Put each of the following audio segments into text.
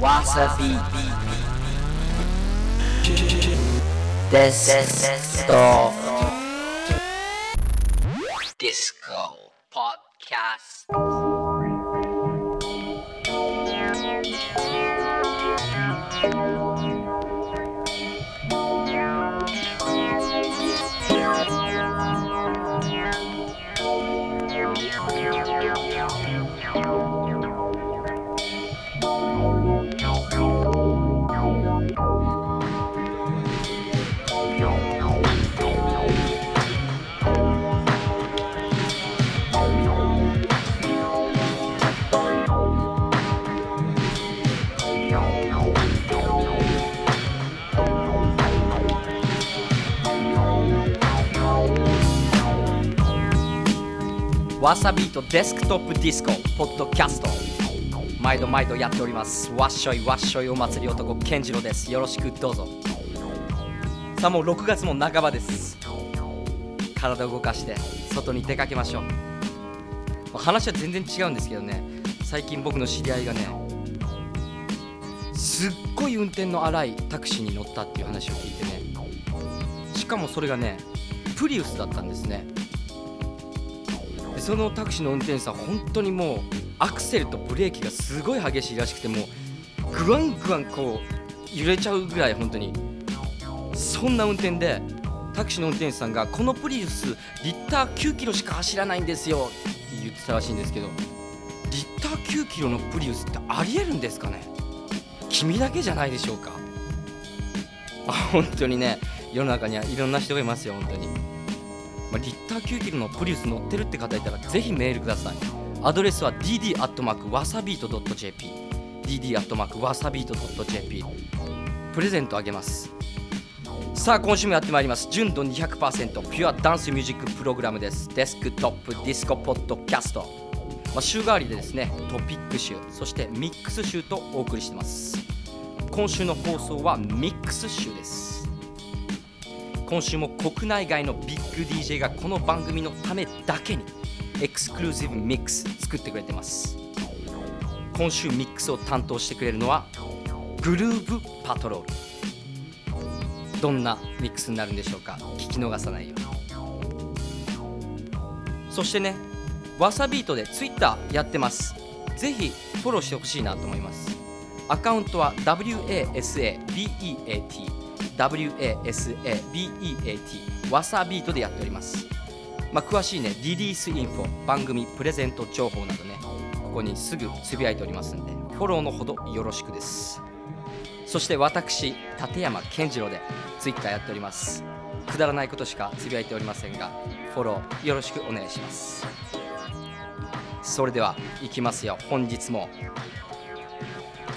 わさびwasabeat Desktop Disco Podcast。毎度毎度やっております。わっしょいわっしょいお祭り男健次郎です。よろしくどうぞ。さあもう6月も半ばです。体を動かして外に出かけましょう話は全然違うんですけどね。最近僕の知り合いがねすっごい運転の荒いタクシーに乗ったっていう話を聞いてね。しかもそれがねプリウスだったんですね。そのタクシーの運転手さん本当にもうアクセルとブレーキがすごい激しいらしくてもうグワングワンこう揺れちゃうぐらい本当にそんな運転でタクシーの運転手さんがこのプリウスリッター9キロしか走らないんですよって言ってたらしいんですけどリッター9キロのプリウスってありえるんですかね？君だけじゃないでしょうか。本当にね世の中にはいろんな人がいますよ本当に、まあ、リッター9キロのプリウス乗ってるって方いたらぜひメールください。アドレスは dd.wasabeat.jp dd.wasabeat.jp プレゼントあげます。さあ今週もやってまいります。純度200% pure dance music program です。 Desktop Disco Podcast、まあ、週替わりでですねトピック集そしてミックス集とお送りしてます。今週の放送はミックス集です。今週も国内外のビッグ DJ がこの番組のためだけにエクスクルーシブミックス作ってくれてます。今週ミックスを担当してくれるのはグルーブパトロール。どんなミックスになるんでしょうか？聞き逃さないように。そしてねわさビートでツイッターやってます。ぜひフォローしてほしいなと思います。アカウントは WASABEAT WASABEAT わさビートでやっております。まあ、詳しいねリリースインフォ番組プレゼント情報などねここにすぐつぶやいておりますんでフォローのほどよろしくです。そして私立山健次郎でツイッターやっております。くだらないことしかつぶやいておりませんがフォローよろしくお願いします。それでは行きますよ。本日も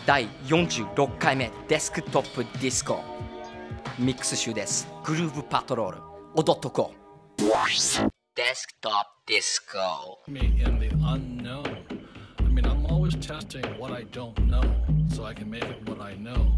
第46回目デスクトップディスコ。ミックス集ですグルーブパトロール踊っとこう Desktop Disco. me in the unknown. I mean, I'm always testing what I don't know so I can make it what I know.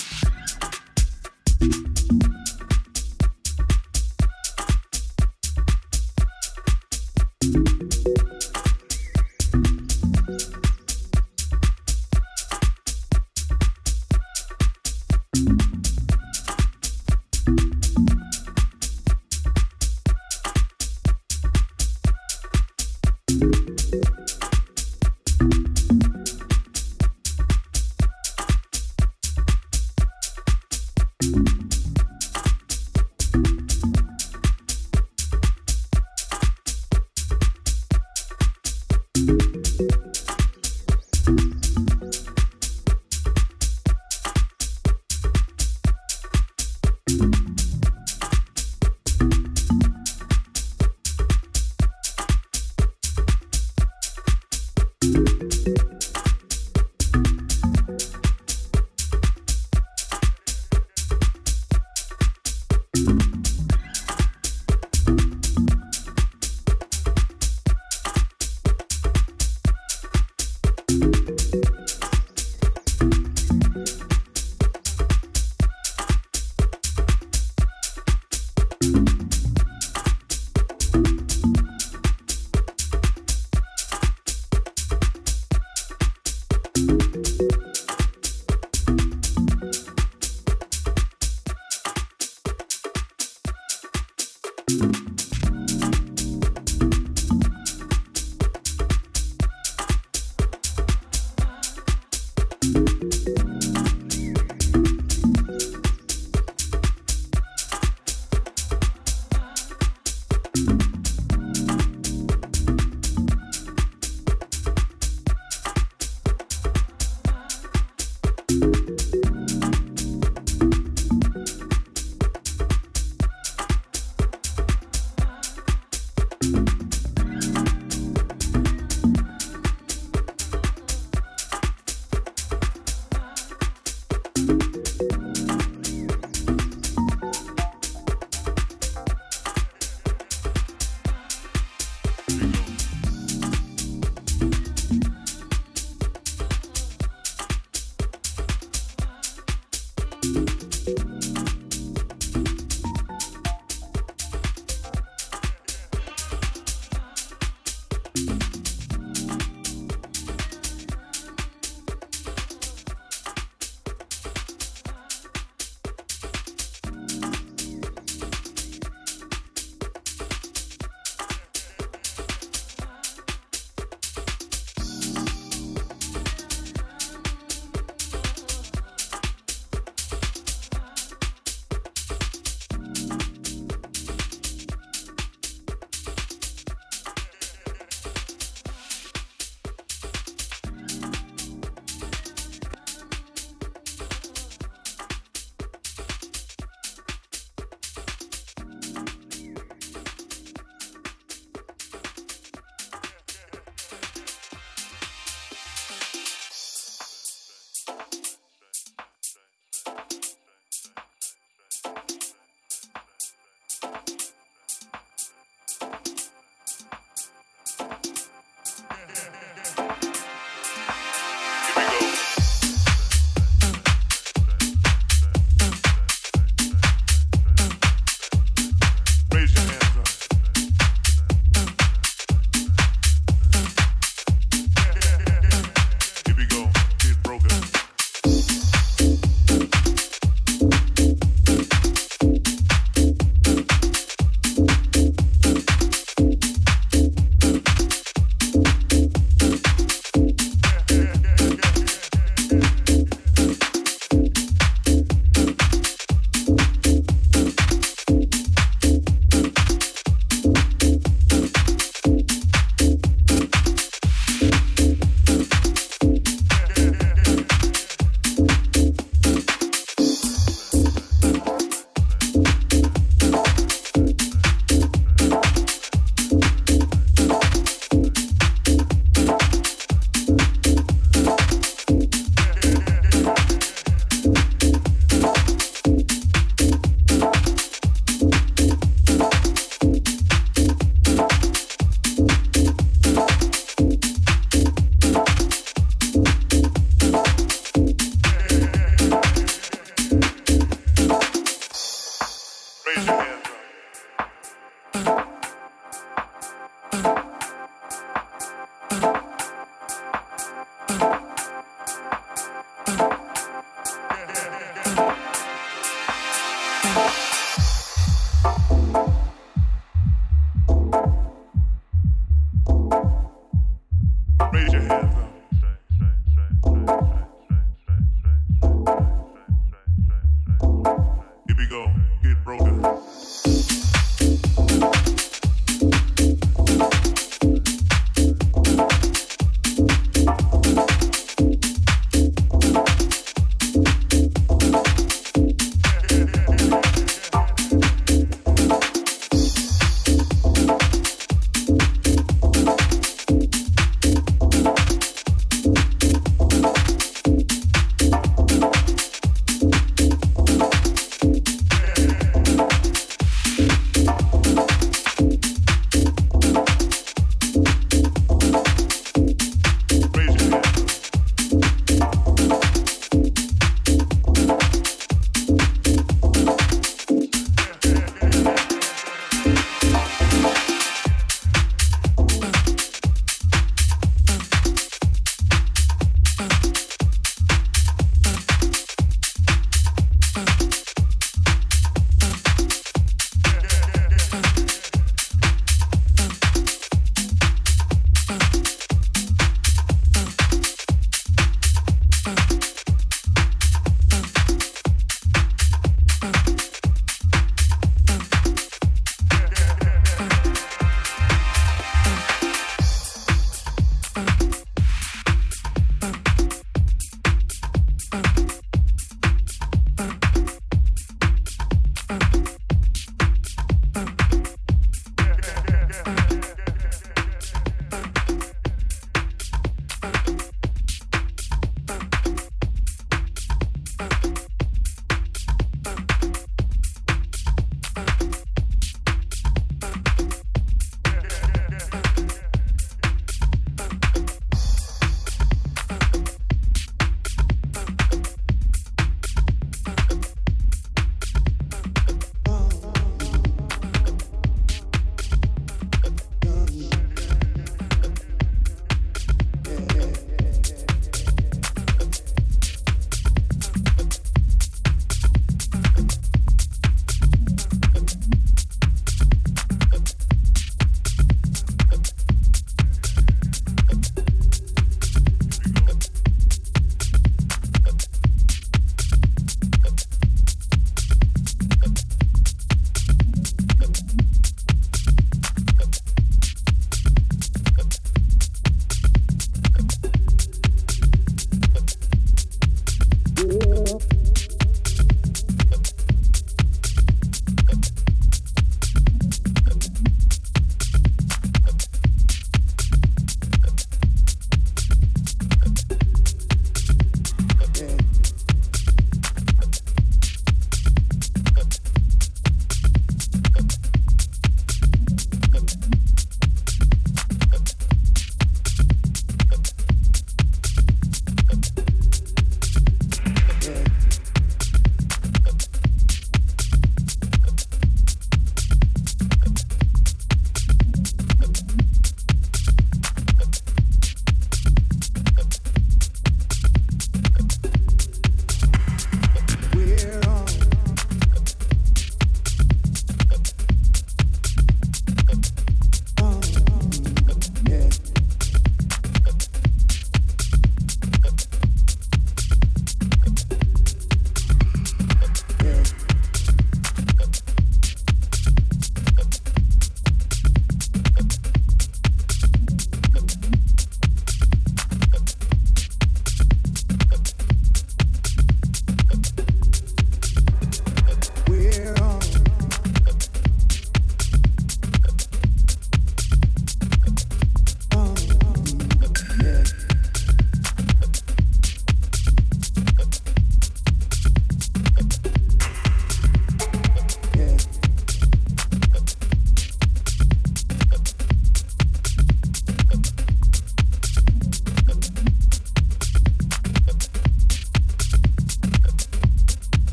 クト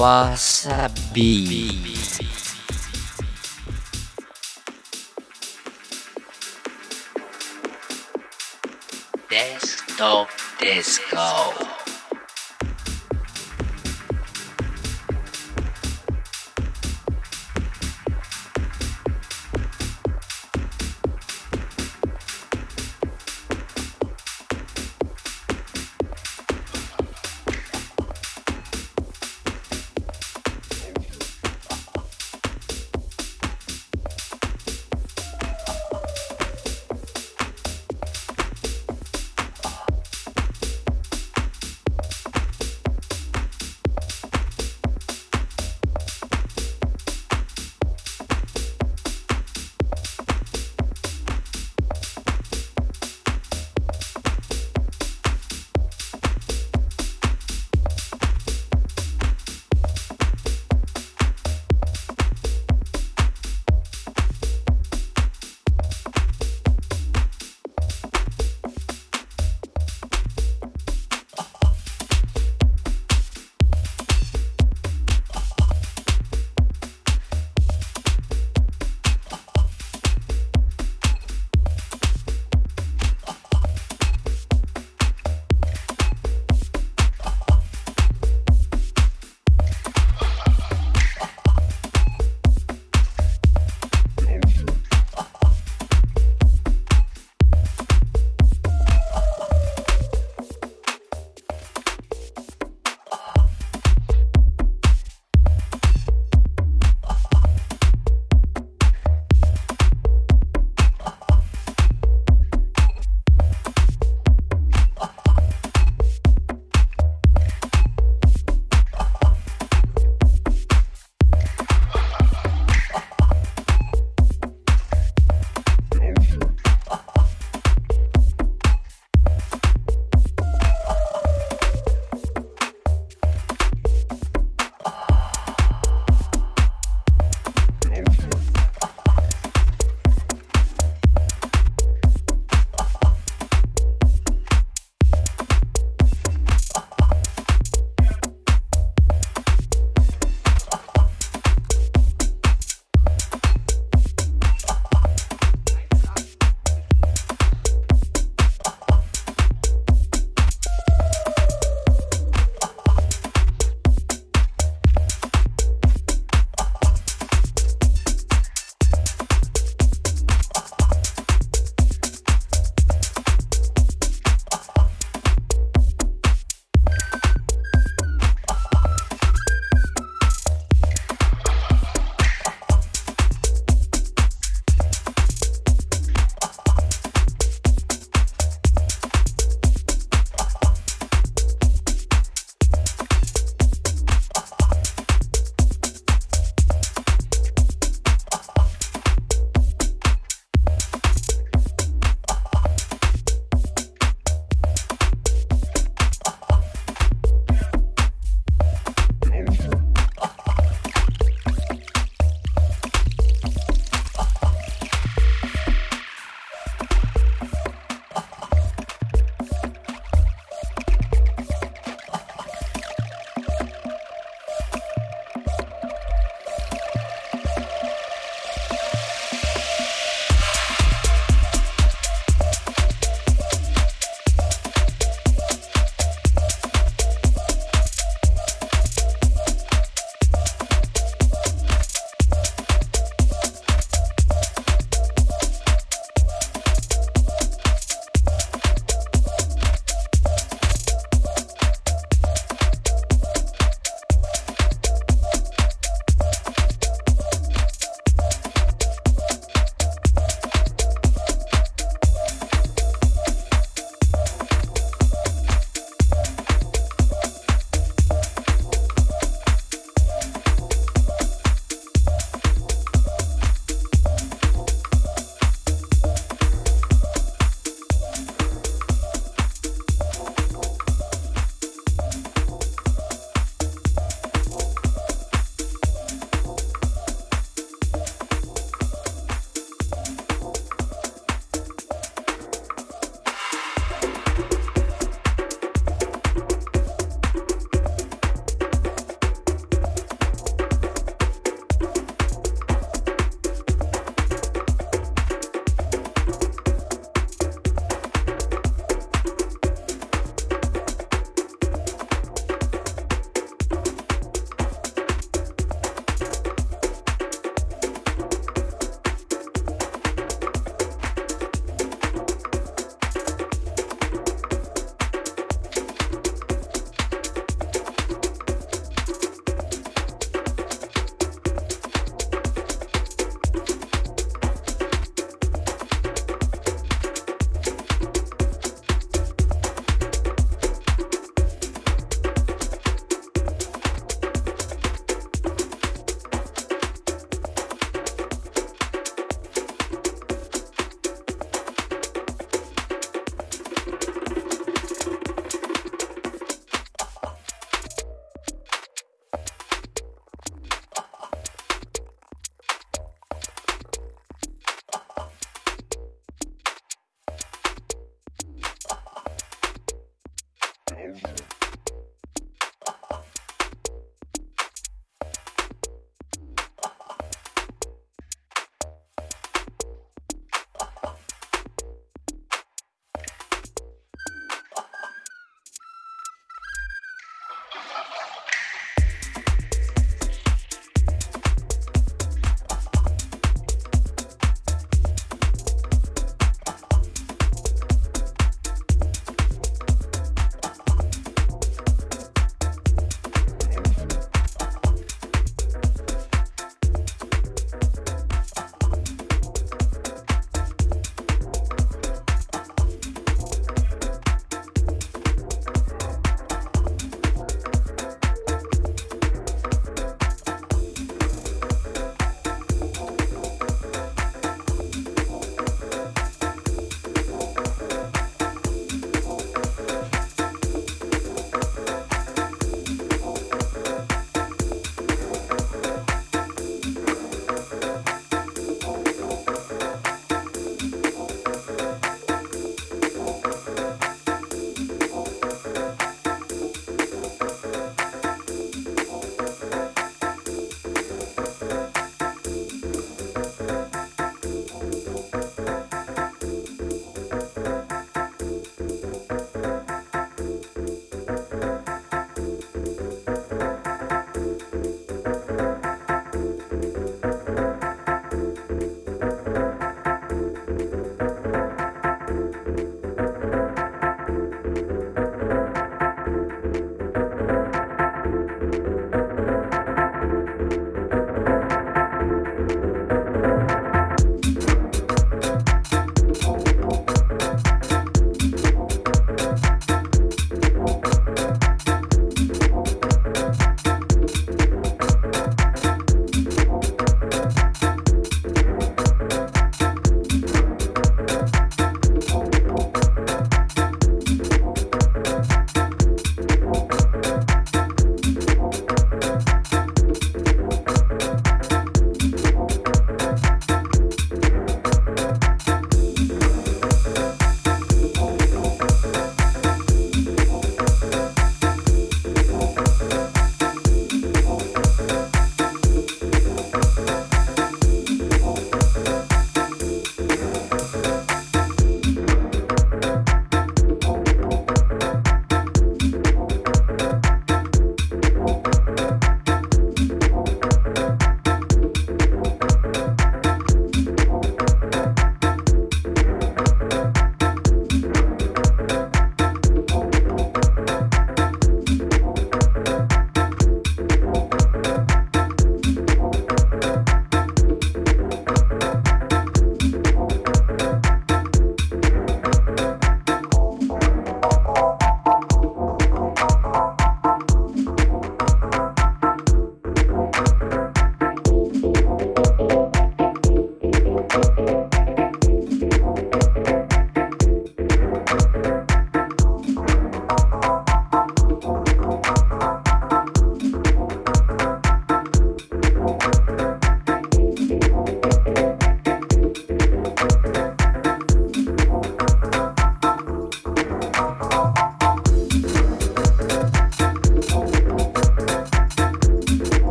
わ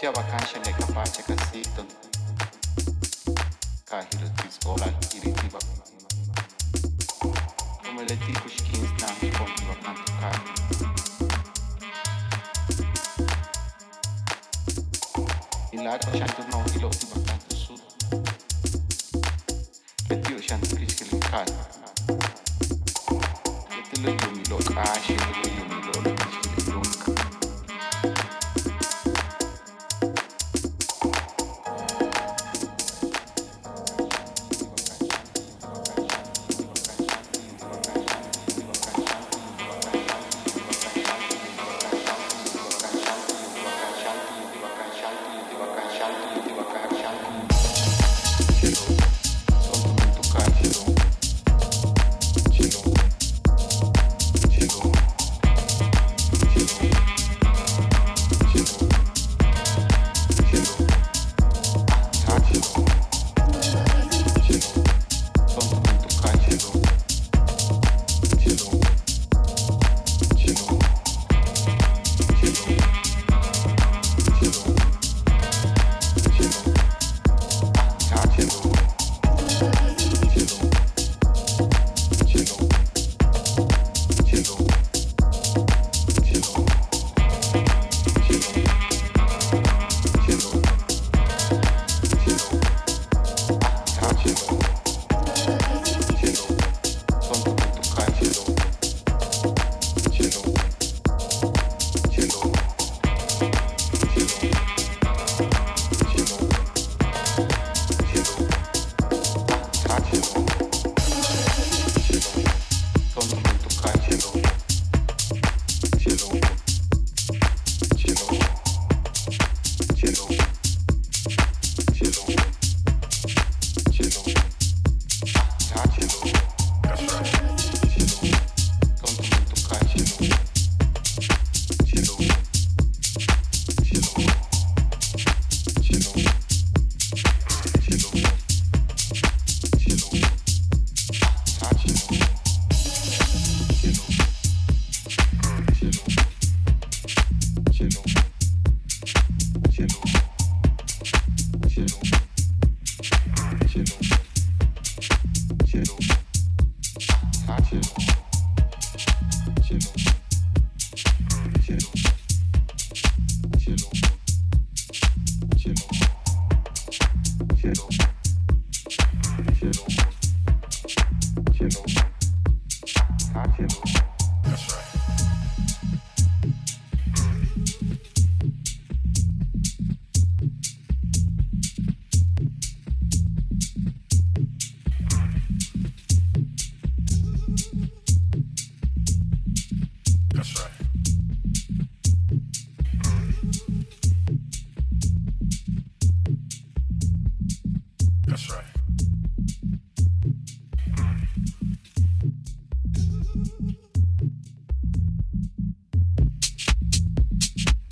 ceaba ca și ne capace ca se tă ca hirătis gola iritiva numele ticu și chins n-am și pompiva pentru care Ilata și-a întâlnat o pilotivă pentru sud Pe tio că le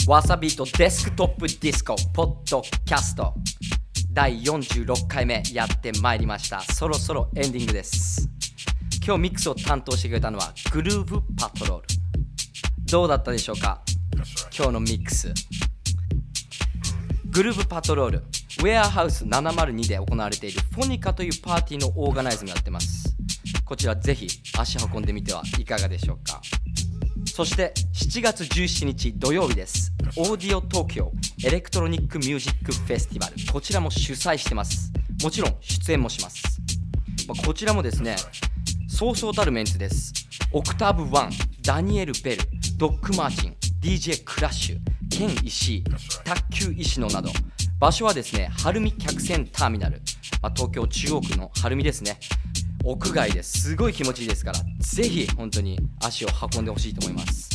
wasabeat Desktop Disco Podcast。第46回目やってまいりました。そろそろエンディングです。今日ミックスを担当してくれたのは Groove Patrol。どうだったでしょうか？今日のミックス。 Groove Patrol。 Warehouse 702で行われているフォニカというパーティーのオーガナイズもやってます。こちらぜひ足運んでみてはいかがでしょうか？そして7月17日土曜日です。オーディオ東京エレクトロニックミュージックフェスティバル。こちらも主催してます。もちろん出演もします、まあこちらもですねそうそうたるメンツです。オクターブ1ダニエル・ベルドッグ・マーチン DJ クラッシュケン石井卓球石野など。場所はですね晴海客船ターミナル、まあ東京中央区の晴海ですね。屋外ですごい気持ちいいですからぜひ本当に足を運んでほしいと思います。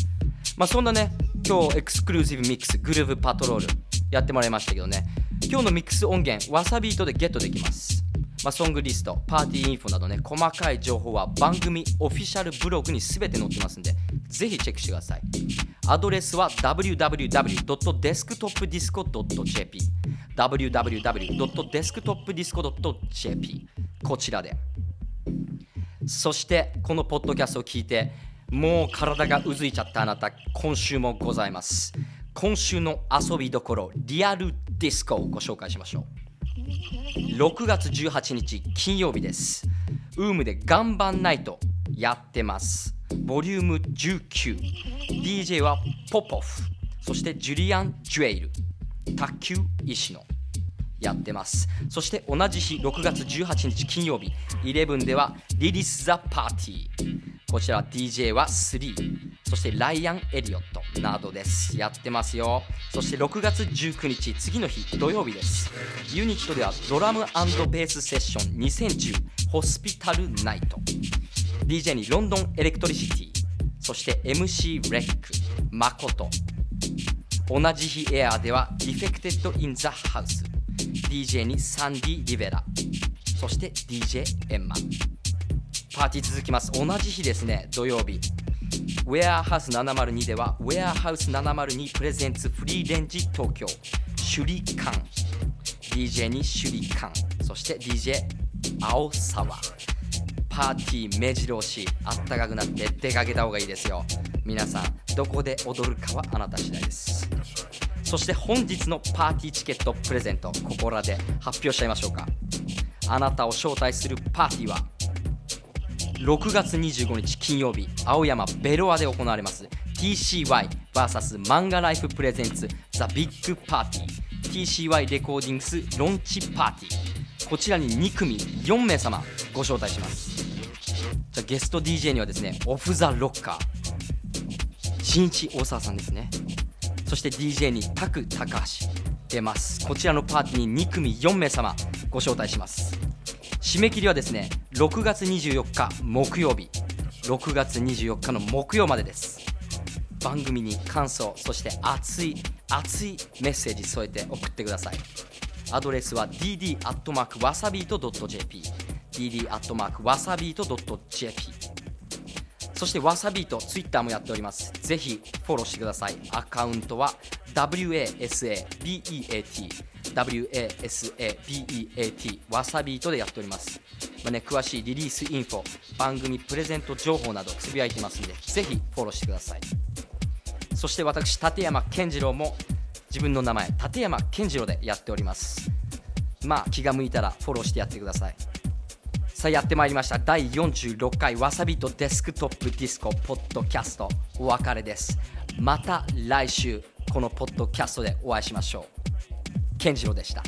まあそんなね今日 exclusive mix Groove Patrol やってもらいましたけどね。今日のミックス音源 wasabeat でゲットできます。まあ、ソングリスト、パーティーインフォなどね、細かい情報は番組オフィシャルブログに全て載ってますんで、ぜひチェックしてください。アドレスは www.desktopdisco.jp www.desktopdisco.jp こちらで。そしてこのポッドキャストを聞いてもう体がうずいちゃったあなた今週もございます。今週の遊びどころリアルディスコをご紹介しましょう。6月18日金曜日です。ウームでガンバンナイトやってます。ボリューム 19DJ はポポフ。そしてジュリアン・ジュエイル。卓球石野やってます。そして同じ日6月18日金曜日。11ではリリス・ザ・パーティーこちら DJ は3そしてライアン・エリオットなどです。やってますよ。そして6月19日次の日土曜日です。ユニットではドラムベースセッション2010ホスピタルナイト。DJ にロンドンエレクトリシティ。そして MC レック誠同じ日エアーでは Defected in the House DJ に Sandy Rivera。そして DJ Emma。パーティー続きます。同じ日ですね土曜日。 Warehouse 702では Warehouse 702 presents Free Range 東京 Shur-i-kan DJ に Shur-i-kan そして DJ 青沢パーティー目白押し。あったかくなって出かけた方がいいですよ。皆さんどこで踊るかはあなた次第です。そして本日のパーティーチケットプレゼントここらで発表しちゃいましょうか。あなたを招待するパーティーは6月25日金曜日青山ベロアで行われます TCYVS 漫画ライフプレゼンツザ・ビッグパーティー TCY レコーディングスロンチパーティーこちらに2組4名様ご招待します。じゃゲスト DJ にはですねオフ・ザ・ロッカー。新一大沢さんですね。そして DJ にタク高橋出ます。こちらのパーティーに2組4名様ご招待します。締め切りはですね6月24日木曜日。6月24日の木曜までです。番組に感想そして熱い熱いメッセージ添えて送ってください。アドレスは dd.wasabeat.jp dd.wasabeat.jp そしてわさビートツイッターもやっております。ぜひフォローしてください。アカウントは WASABEAT WASABEAT わさビートでやっております、まあね、詳しいリリースインフォ番組プレゼント情報などつぶやいてますんでぜひフォローしてください。そして私立山健次郎も自分の名前立山健次郎でやっております。まあ気が向いたらフォローしてやってください。さあやってまいりました。第46回わさびとデスクトップディスコポッドキャスト。お別れです。また来週このポッドキャストでお会いしましょう。健次郎でした。